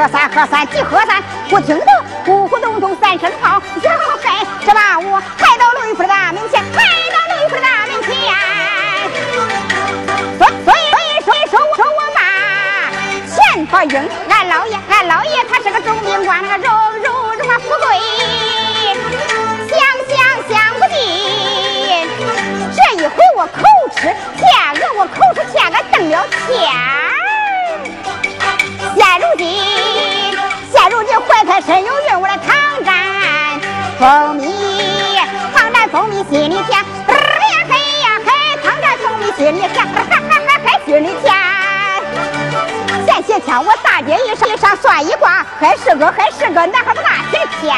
喝三喝三几喝三，不听得呼呼咚咚三声炮，然后还这把我抬到刘玉福的大门前，抬到刘玉福的大门前。所所以所以所以说我说我把钱包应俺老爷，俺老爷他是个中兵官，那个荣荣荣啊富贵，想想想不尽。这一回我口真有孕，我来尝尝蜂蜜，尝尝蜂蜜心里甜，嘿呀嘿呀嘿，尝尝蜂蜜心里甜，嘿嘿嘿嘿心里甜。前些天我大街一上一上算一卦，还是个还是个男孩子大喜天。天，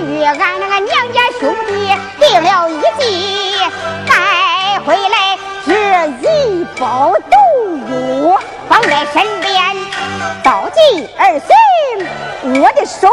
与俺那个娘家兄弟定了一计，带回来这一包毒药，放在身边，倒计而行，我的手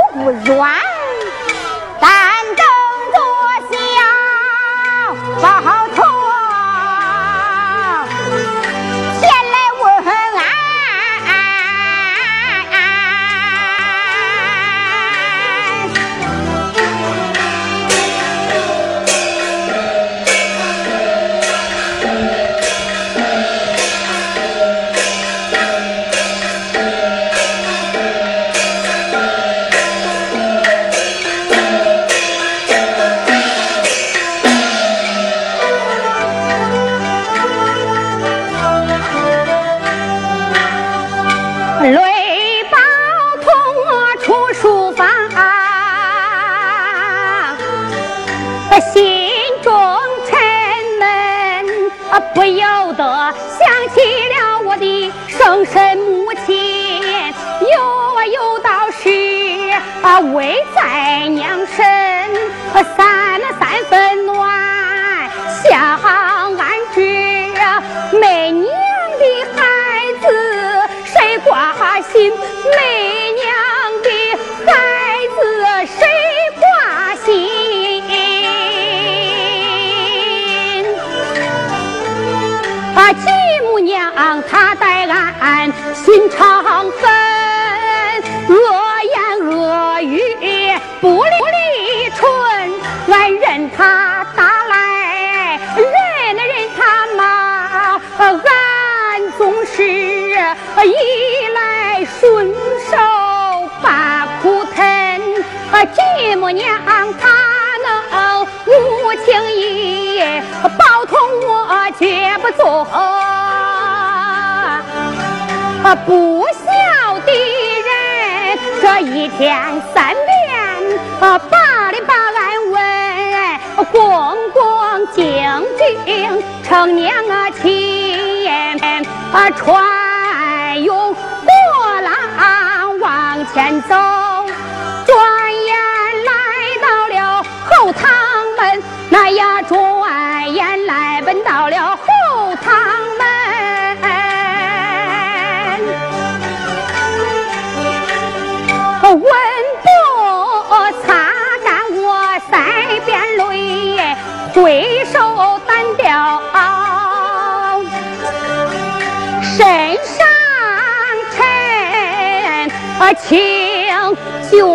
到了后堂门问不擦干我腮边泪挥手单调身上沉清秀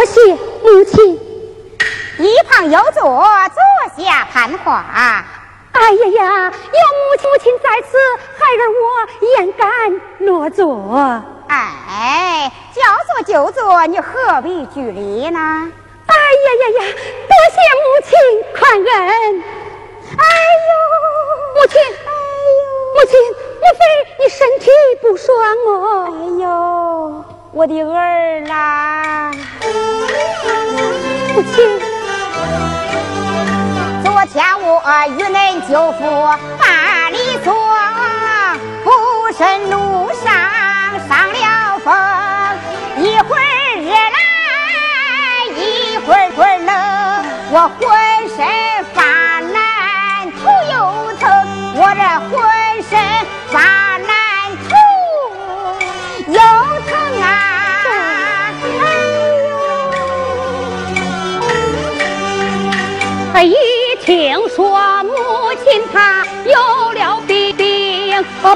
多谢母亲。一旁有座，坐下谈话。哎呀呀，有母亲母亲在此，孩儿我焉敢落座？哎，叫坐就坐，你何必拘礼呢？哎呀呀呀，多谢母亲宽恩。哎呦，母亲，哎呦，母亲，莫非你身体不爽哦？哎呦，我的儿啦，母亲。昨天我与恁舅父把礼做，不慎路上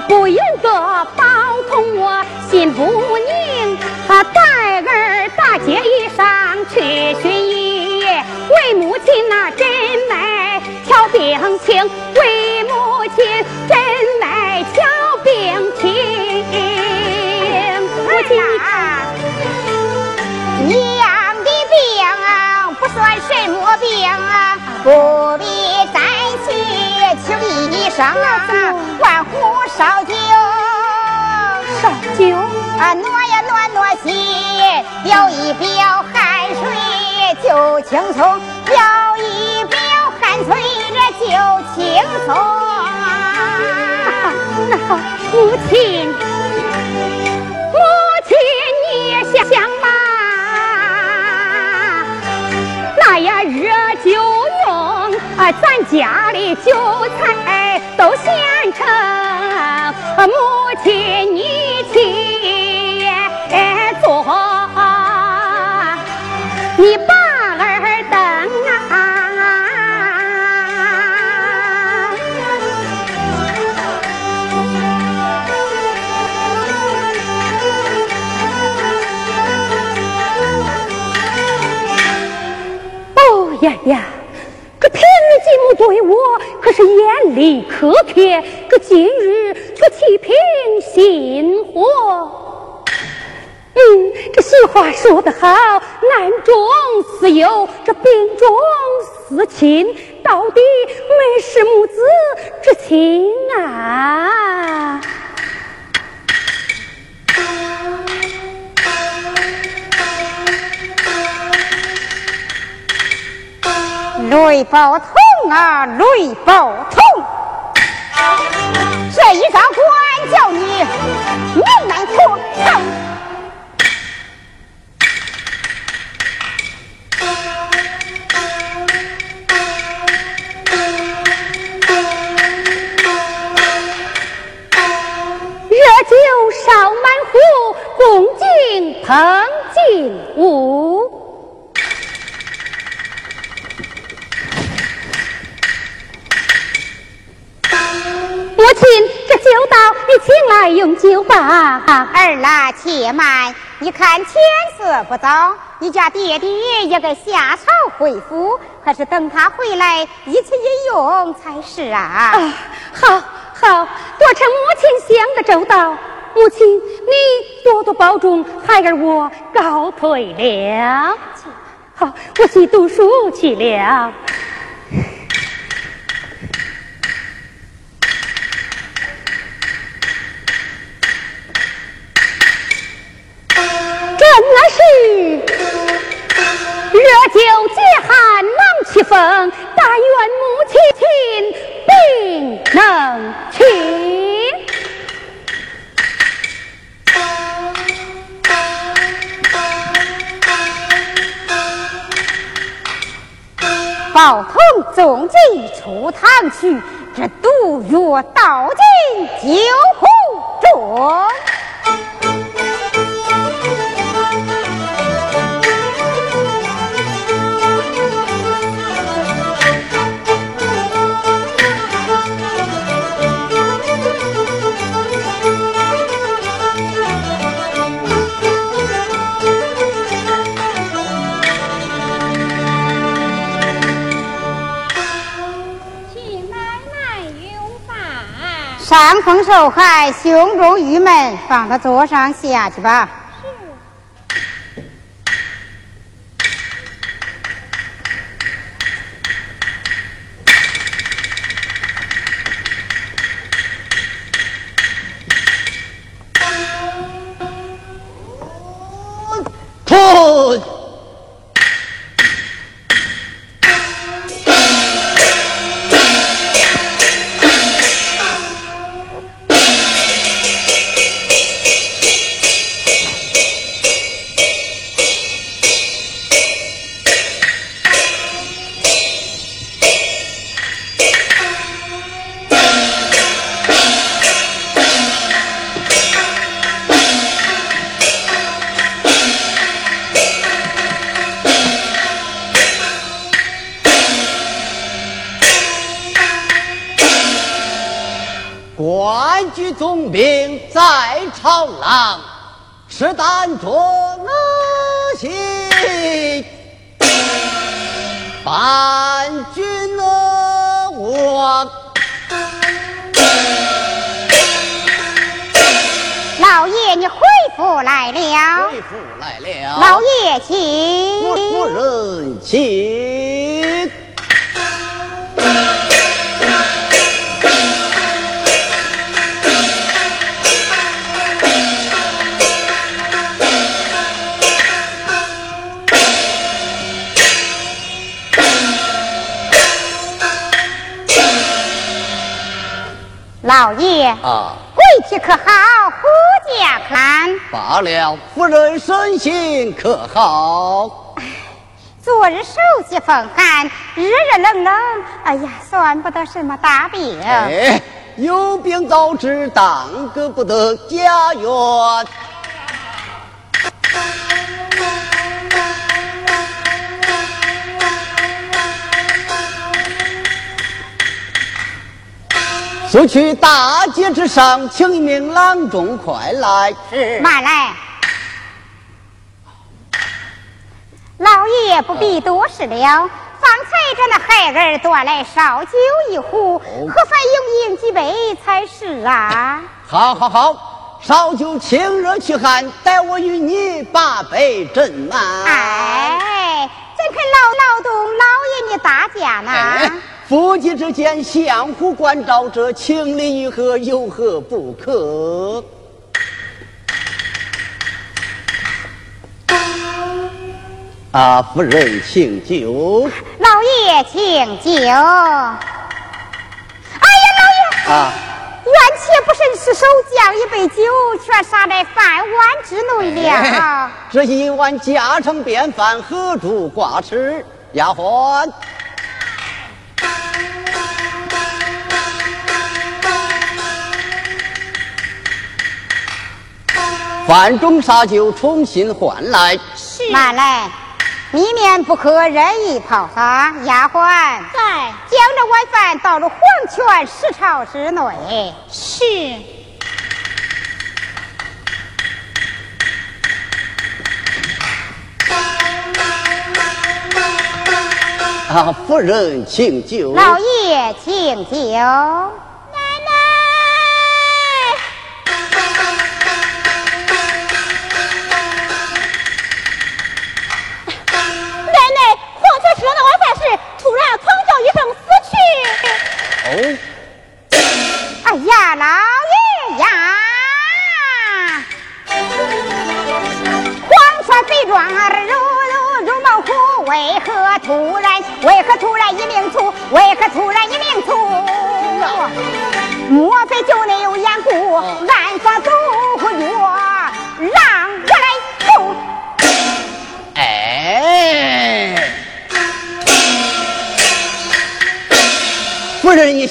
不由得抱痛，我心不宁。啊，带儿大街一上去寻医，为母亲那诊脉瞧病情，为母亲诊脉瞧病情。母亲，娘的病不算什么病啊。不必担心，请医生，烧酒，烧酒啊，暖呀暖暖心，表一表汗水就轻松，表一表汗水这就轻松。那，母亲，母亲你想想嘛，那呀热酒。啊，咱家里酒菜都现成，母亲你去做，你把对我可是严厉苛刻，可今日却气平心火。嗯，这俗话说得好，难中似友，这病中似亲，到底没是母子之情啊。泪包痛啊，泪包痛！这一张官叫你命难脱。热酒烧满壶，共敬捧进屋。母亲，这酒到，你请来用酒吧。儿啦，且慢，你看天色不早，你家爹爹也该下朝回府，还是等他回来一起饮用才是啊。啊，好，好，多承母亲想的周到。母亲，你多多保重，孩儿我告退了。好，我去读书去了。那是热酒解寒，冷驱风，但愿母亲亲病能轻。报通总计出堂去，这毒药倒进酒壶中。伤风受害，胸中郁闷，放到桌上下去吧。体可好？胡家看罢了。夫人身心可好？昨日受些风寒，日日冷冷，哎呀，算不得什么大病。哎，有病早治，当个不得家园。速去大街之上，请一名郎中快来。是，慢来。老爷不必多事了。方才这那孩儿端来烧酒一壶，何妨用饮几杯才是啊？好，好，好，烧酒清热驱寒，待我与你把杯斟满。哎，怎肯劳劳动老爷你大驾呢？夫妻之间相互关照，这情理与合，有何不可？啊，夫人请酒。老爷请酒。哎呀，老爷啊，冤且不慎失手，将一杯酒全洒在饭碗之内了。这一碗家常便饭，何足挂齿？丫鬟。饭中杀酒，重新换来。是。慢来，里面不可任意泡洒。丫鬟，在。将这晚饭倒入黄泉石槽之内。是。啊，夫人请酒。老爷请酒。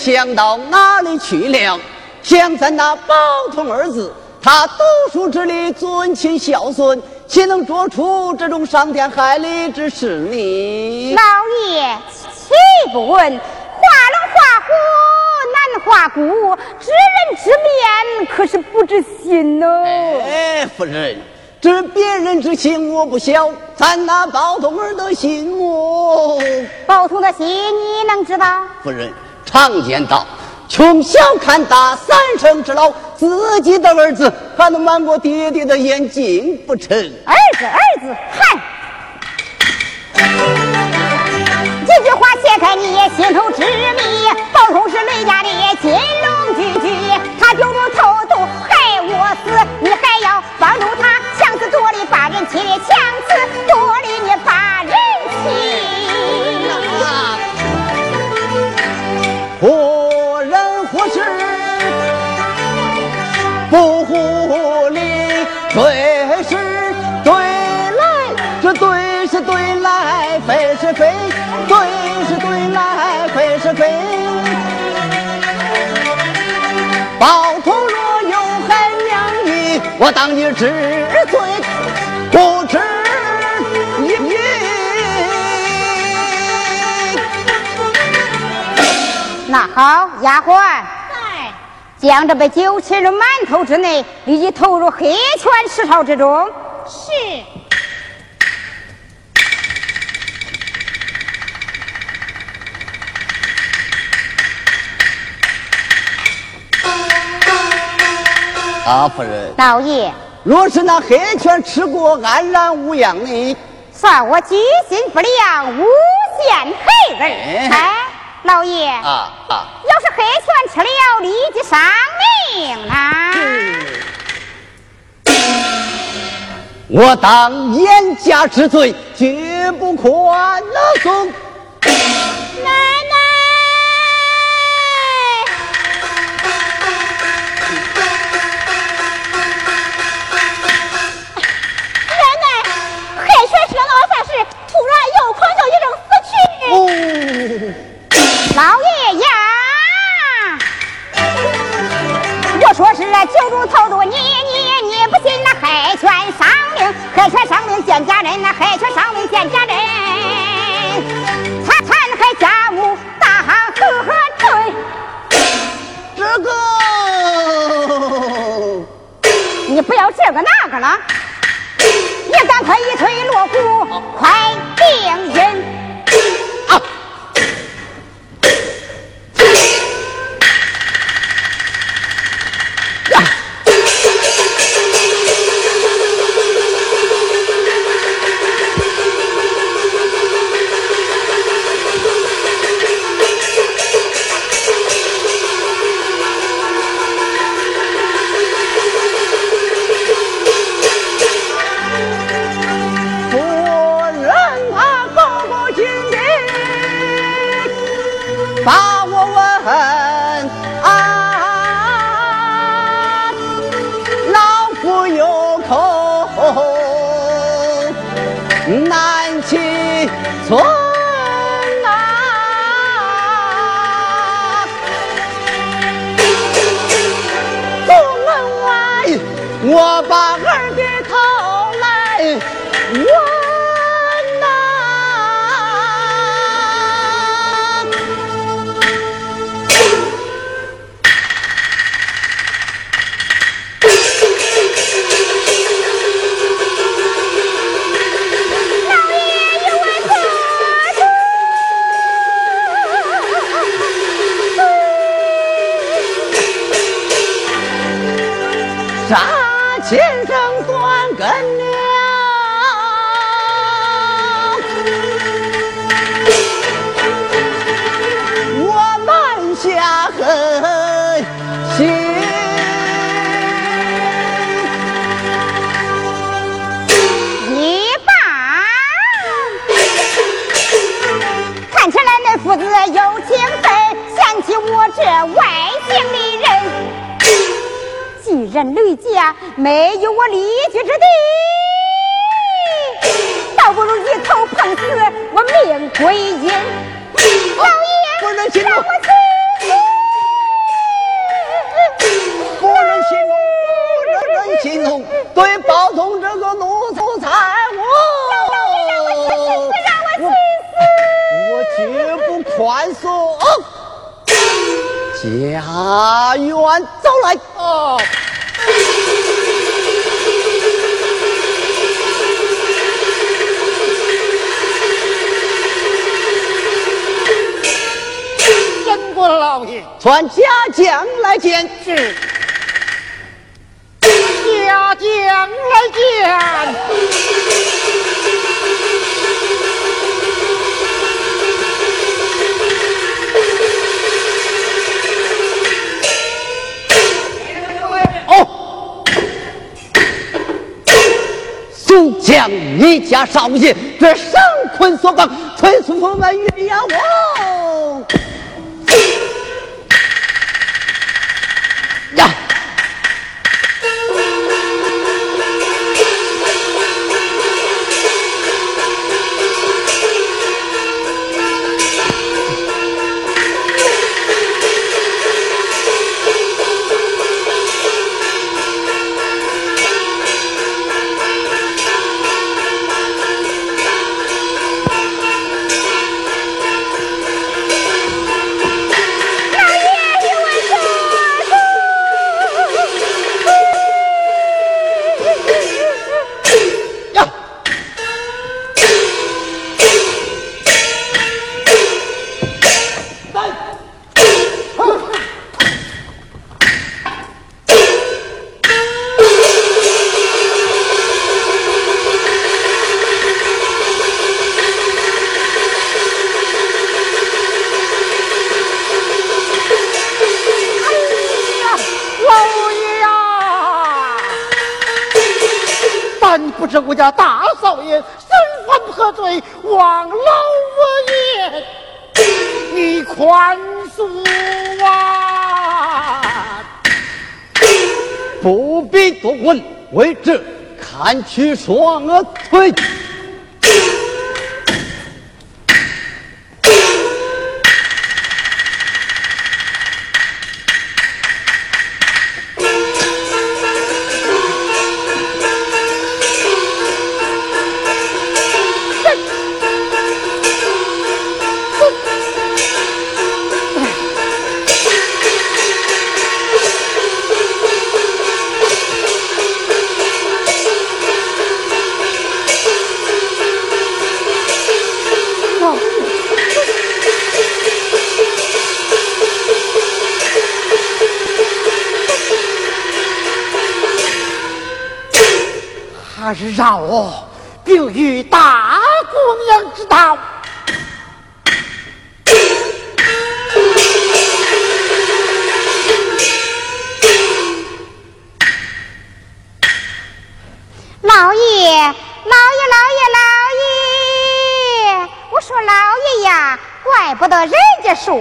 想到哪里去了？想咱那宝通儿子，他读书之力，尊亲孝顺，岂能做出这种伤天害理之事呢？老爷，岂不闻画龙画虎难画骨，知人知面可是不知心呢？哎，夫人，知别人之心我不晓，咱那宝通儿的心我。宝通的心你能知道？夫人。常言道：“从小看大，三生之老，自己的儿子还能瞒过爹爹的眼睛不成？儿子，儿子，嗨！这句话写在你心头之谜，包同是雷家的金龙居居，他丢着头颅害我死，你还要帮助他强词夺理把人欺，强词夺包同若有害娘你，我当你知罪不知义。那好，丫鬟，在将这杯酒浸入馒头之内，立即投入黑泉池槽之中。是。啊，夫人，老爷，若是那黑犬吃过安然无恙呢？算我居心不良，诬陷黑人。哎哎，老爷，啊啊！要是黑犬吃了，立即丧命啊！我当严加之罪，绝不宽松。奶突然又狂叫一声死去。老爷呀！我说是酒中头毒，你你你不信那海泉伤命，海泉伤命见家人，那海泉伤命见家人，他残害家务，大何罪？这个你不要这个那个了，你赶快一推锣鼓，快定音。宋江一家少爷，这上捆索绑，催促我们鸳鸯王。问，为这看去双腿。让我并与大姑娘知道。老爷，老爷，老爷，老爷！我说老爷呀，怪不得人家说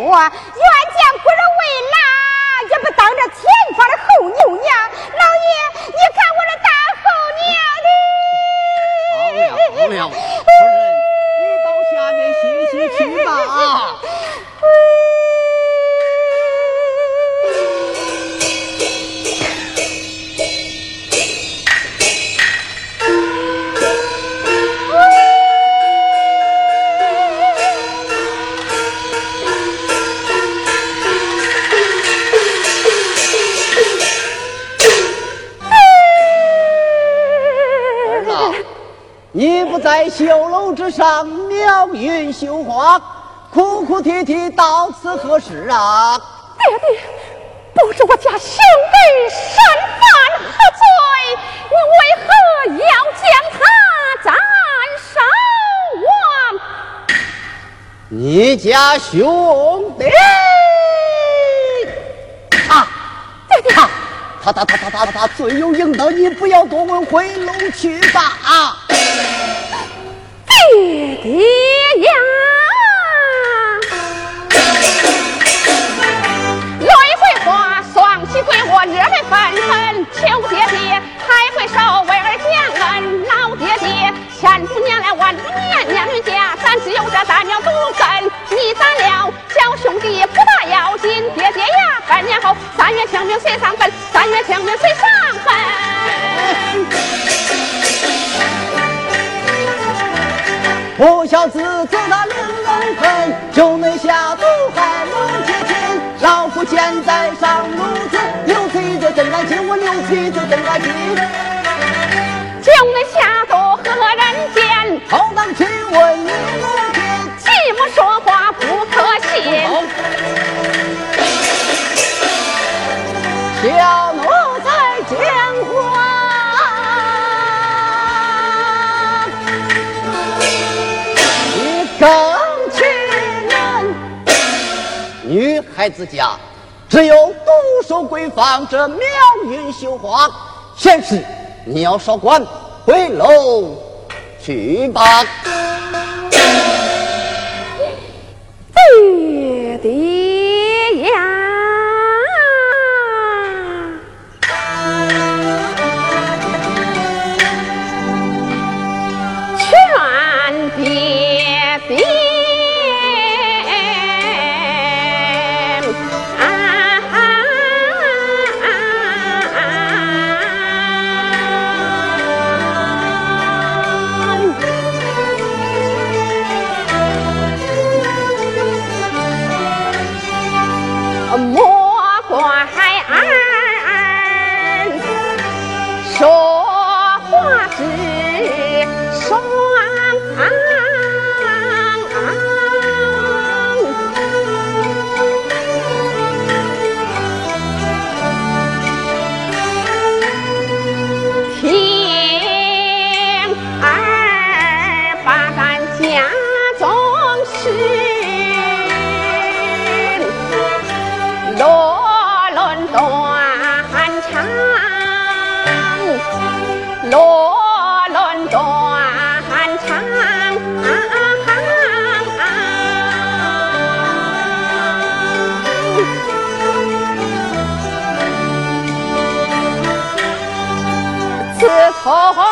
上描云绣花，哭哭啼啼到此何时啊？爹爹，不知我家兄弟身犯何罪？你为何要将他斩首啊？你家兄弟啊！爹爹，他他他他他他他罪有应得，你不要多问，回楼去吧啊！爹更难听，就那下作何人间？好当亲闻你母亲，切莫说话不可信。小奴再讲话，你更气人。女孩子家，只有独守闺房，这妙韵绣花。闲时你要少管，回楼去吧。Oh!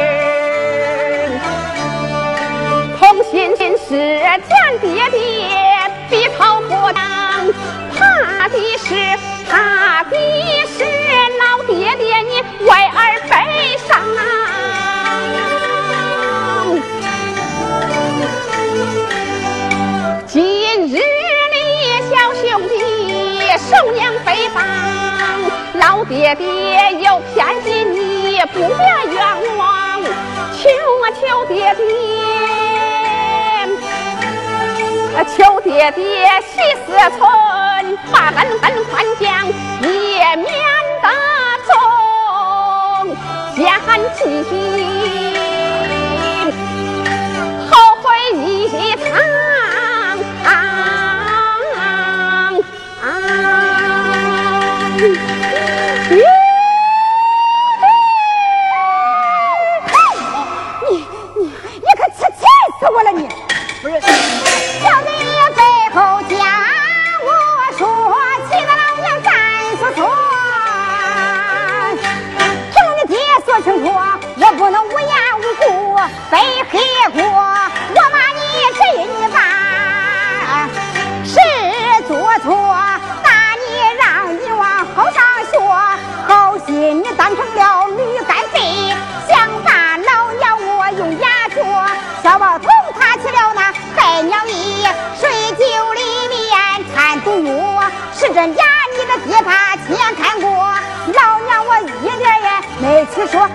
是见爹爹低头不能，怕的是怕的是老爹爹你为儿悲伤。今日里小兄弟受娘诽谤，老爹爹又偏心你不愿冤枉，求啊求爹爹。求爹爹息思忖，把恩恩宽降，也免得中奸计。清楚，我不能无言无他亲眼看过老娘我一点也没去说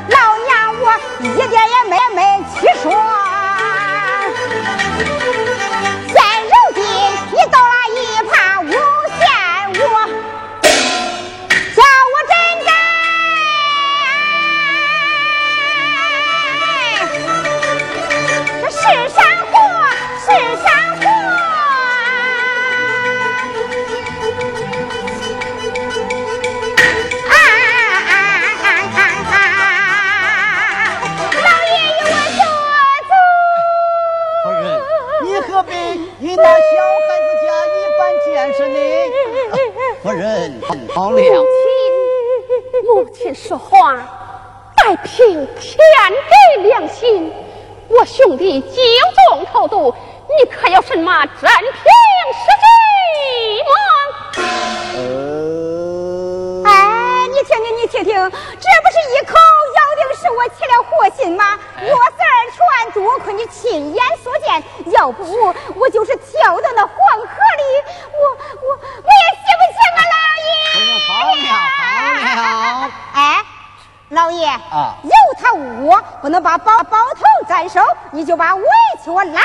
就把委屈我来。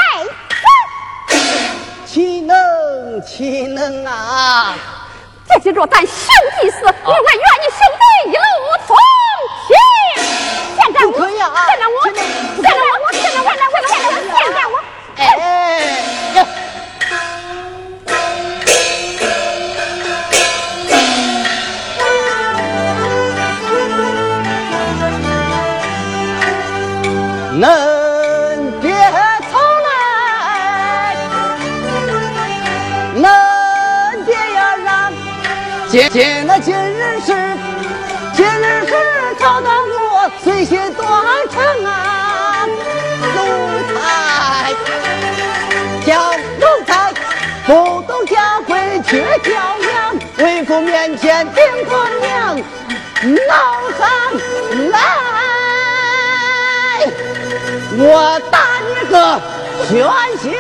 岂能岂能啊！这几座丹见今那今日是，今日是挑得我碎心断肠啊，奴才，叫奴才不懂家规却教娘，为父面前顶过娘，闹上来，我打你个全心。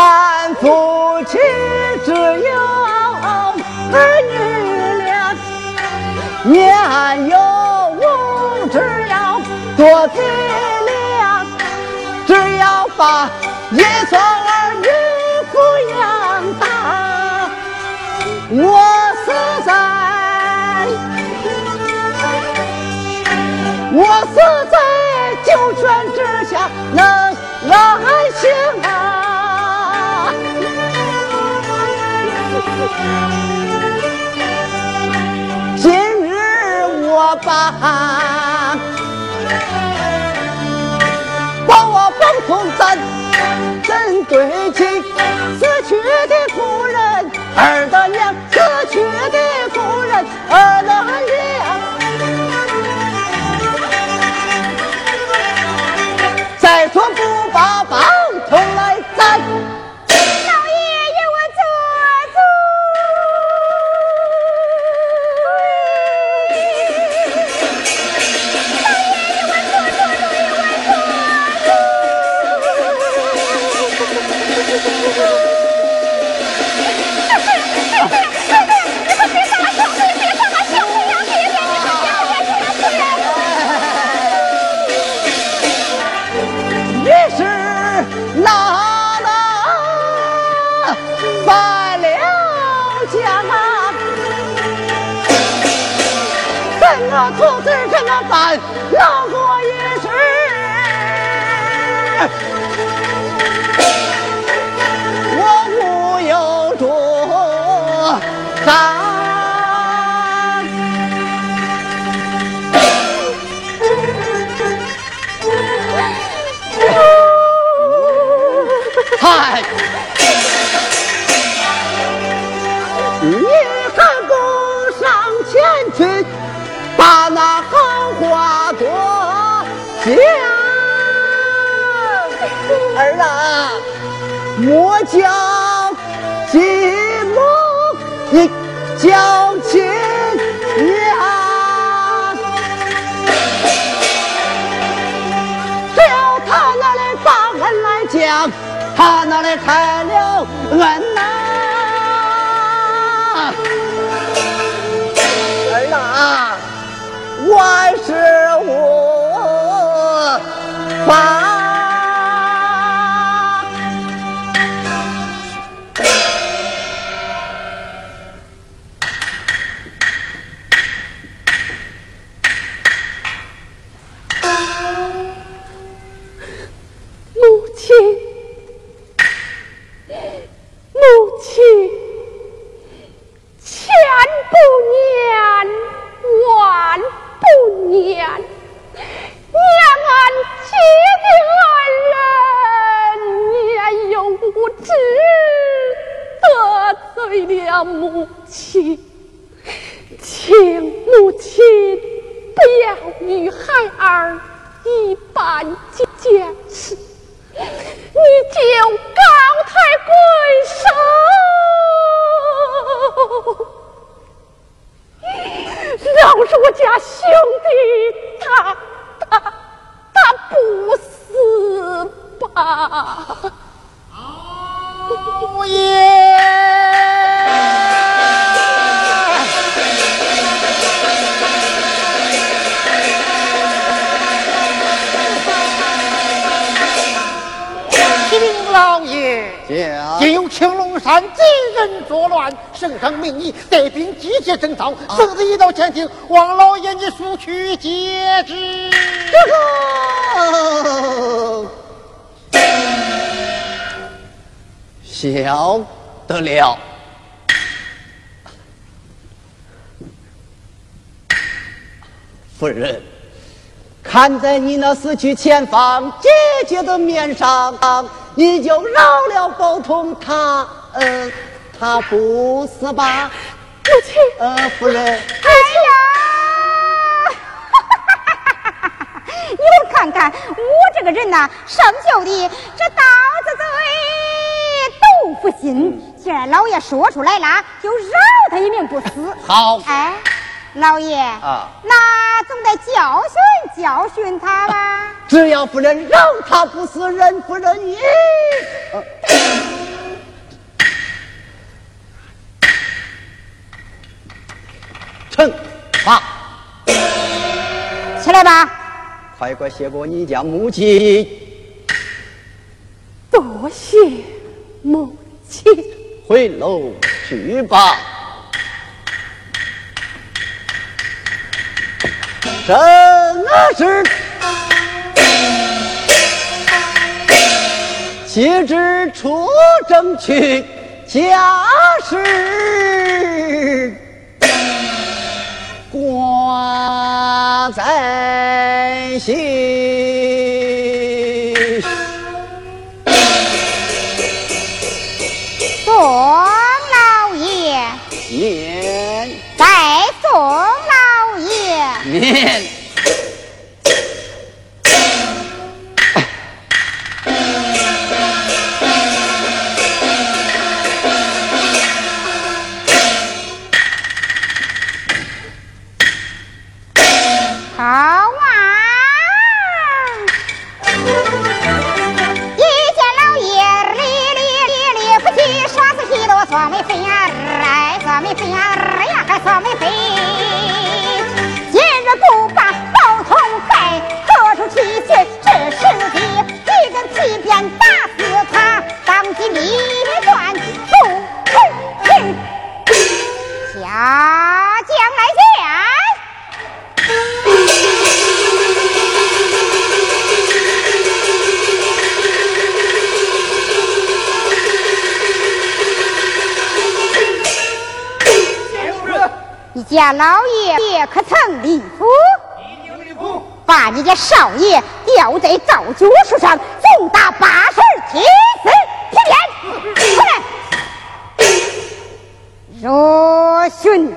咱夫妻只有儿女俩，年幼无知要多体谅，只要把一双儿女抚养大，我死在，我死在九泉之下能安今日我把把我帮从咱真对起儿啊，莫叫寂寞，你叫亲娘。只要他那里把恩来讲，他那里开了恩呐、儿啊，万事无妨。母亲，请母亲不要与孩儿一般见识。你就高抬贵手，饶是我家兄弟，他他他不死吧？老爷。听老爷，今有青龙山贼人作乱，圣上命你带兵集结征讨，圣旨已到前厅，望老爷你速去接旨。晓得了。夫人，看在你那死去前方姐姐的面上，你就饶了包通他，呃，他不死吧？母亲，呃，夫人。哎呀，你们看看我这个人呐，生就的这刀子嘴豆腐心，既然老爷说出来了，就饶他一命不死。好，哎。老爷啊，那总得教训教训他吧。只要不能饶他不死，任夫人意。成，罚。起来吧。快快谢过你家母亲。多谢母亲。回楼去吧。正是，岂知出征去，家事挂在心。Amen. 家老爷可曾立府？把你家少爷吊在造酒树上，重打八十二，铁死皮鞭。出来！若寻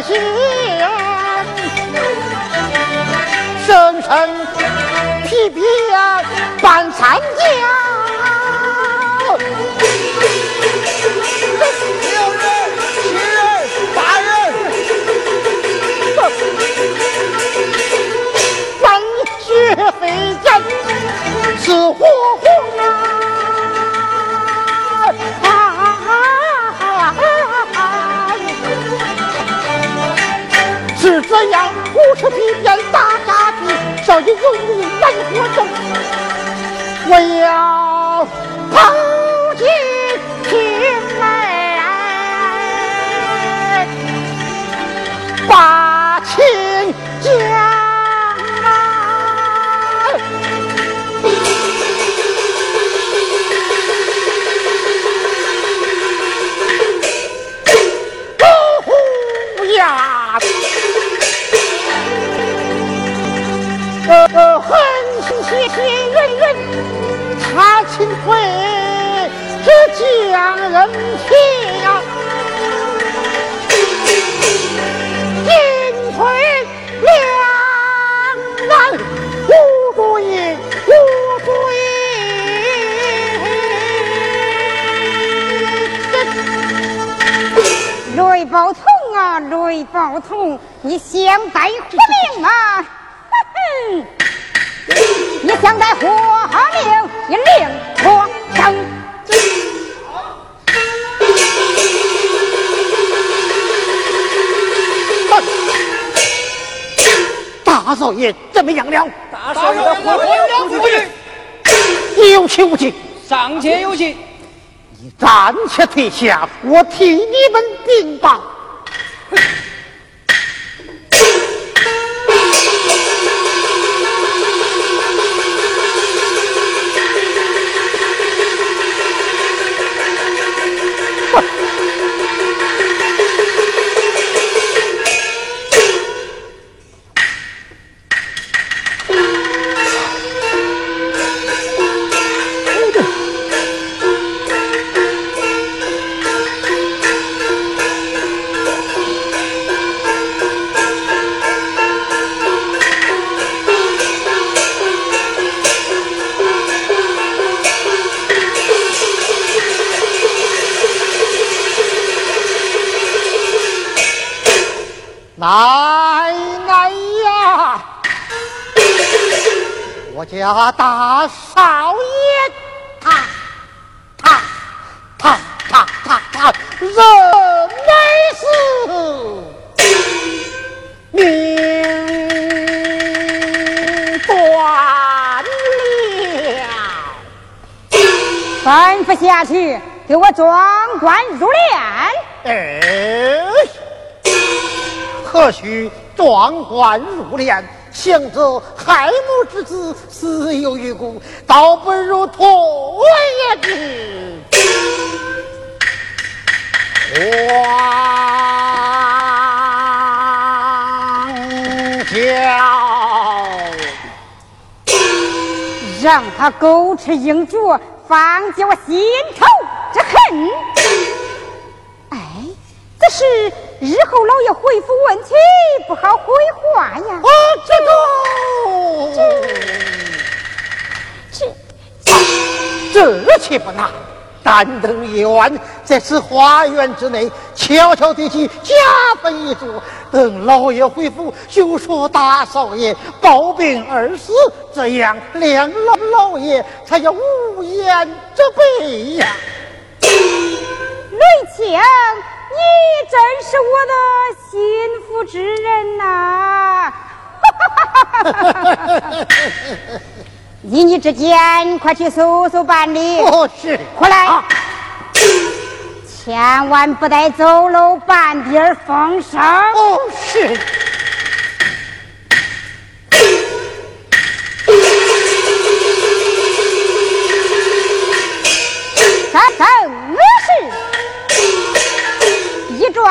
血线，声声皮鞭伴残浆。六月七八，血溅，火。我要两人情啊，进退两难，无罪无罪。雷宝通啊，雷宝通，你想带活命吗？哼哼。你想在活命，你另大少爷怎么样了？大少爷的活命出去，有请无请？上前有请。你暂且退下，我替你们禀报。壮官入殓？想着害母之子死有余辜，倒不如脱也之。荒郊，让他狗吃鹰啄，放解我心头之恨。哎，这是。日后老爷回府问起，不好回话呀。啊，这个，这这这岂不难？但等夜晚，在此花园之内，悄悄地起假坟一座。等老爷回府，就说大少爷暴病而死，这样两老老爷才叫无言之辈呀。雷青。你真是我的心腹之人呐！依你之见，快去搜搜办理。哦，是。快来！千万不得走漏半点风声。哦，是。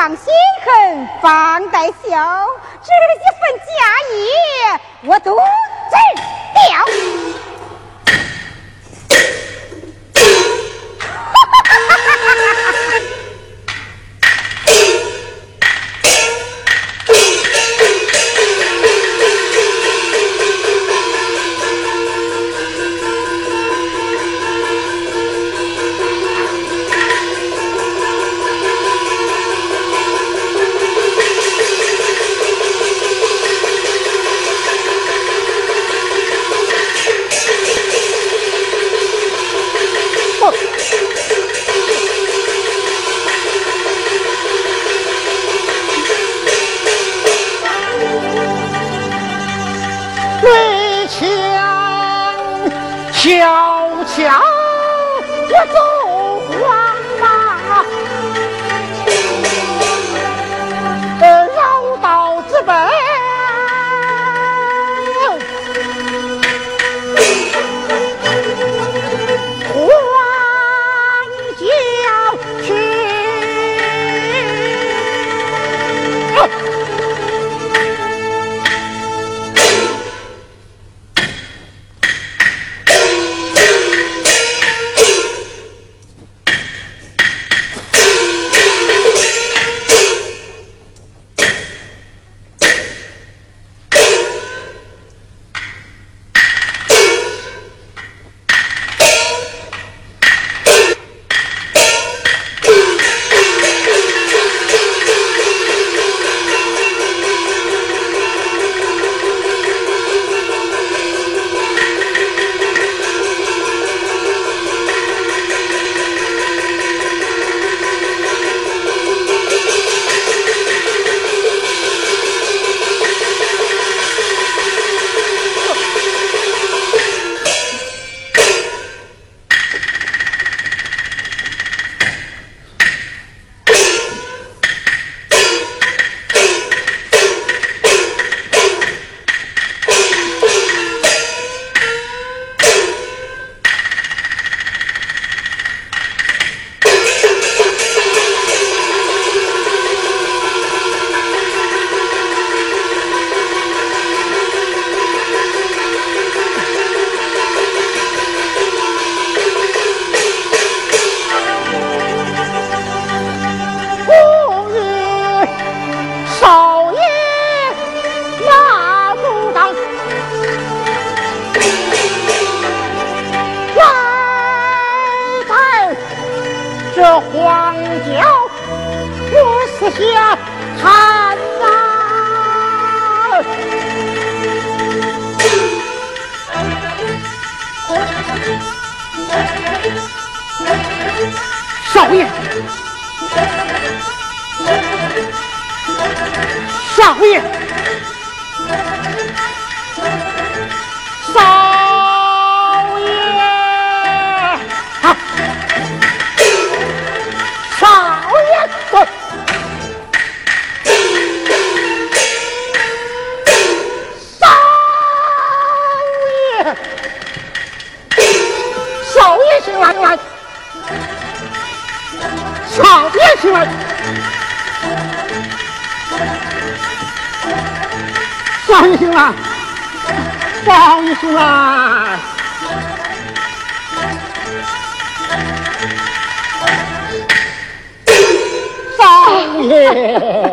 放心狠，方得小，这一份家业我都辞掉。放出来，少爷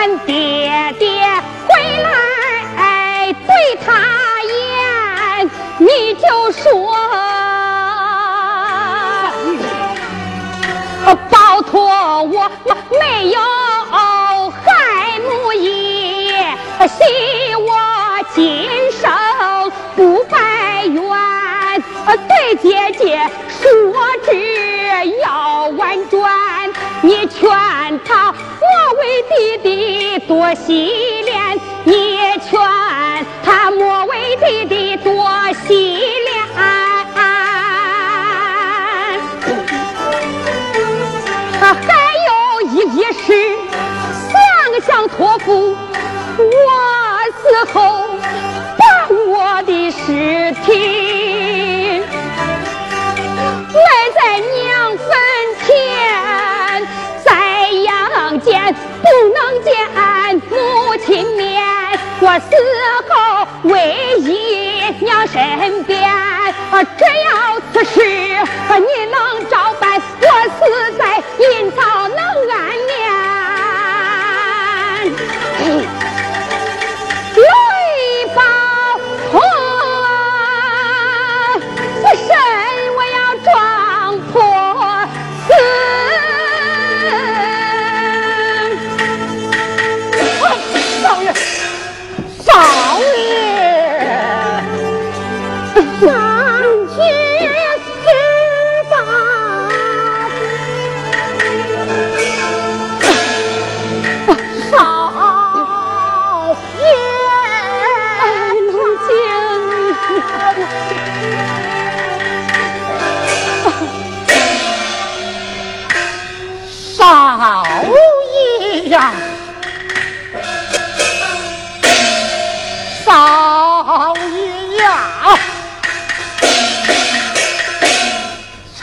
俺爹爹回来对他言，你就说。包托我没有害母意，惜我今生不拜冤。对姐姐你劝他莫为弟弟多洗脸，你劝他莫为弟弟多洗脸。还有一件事，想想托付我死后，把我的尸体不能见母亲面。我死后唯一娘身边，只要此事你能照办，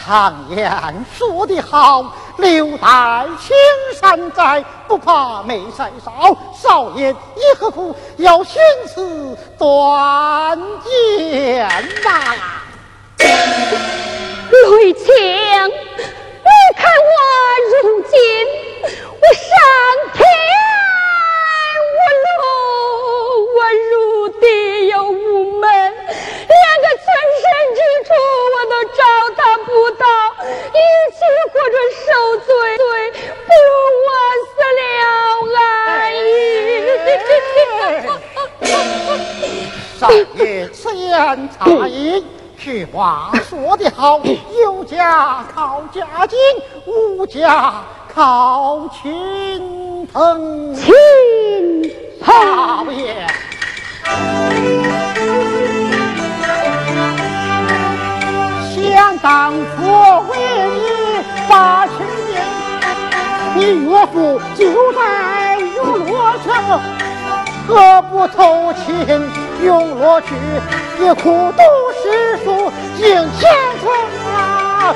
常言说得好，留待青山在，不怕没柴烧。少爷，你何苦要寻此断剑呐？雷青，你看我如今我上天地又无门，连个存身之处我都找他不到，与其活着受罪，不如我死了安逸。少爷，此言差矣。句话说得好，有家靠家境，无家靠亲朋。亲朋也。想当初为你把亲年，你岳父就在永乐城，何不投亲永乐去？也苦读诗书进前程啊！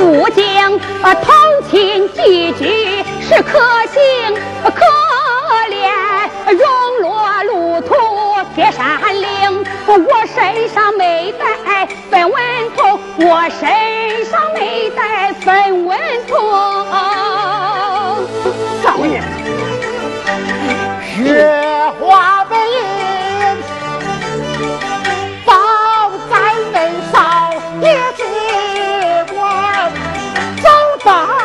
武将啊，同情几句是可行可怜，荣落路途铁山岭。我身上没带分文铜，我身上没带分文铜。少爷，雪花白。爸。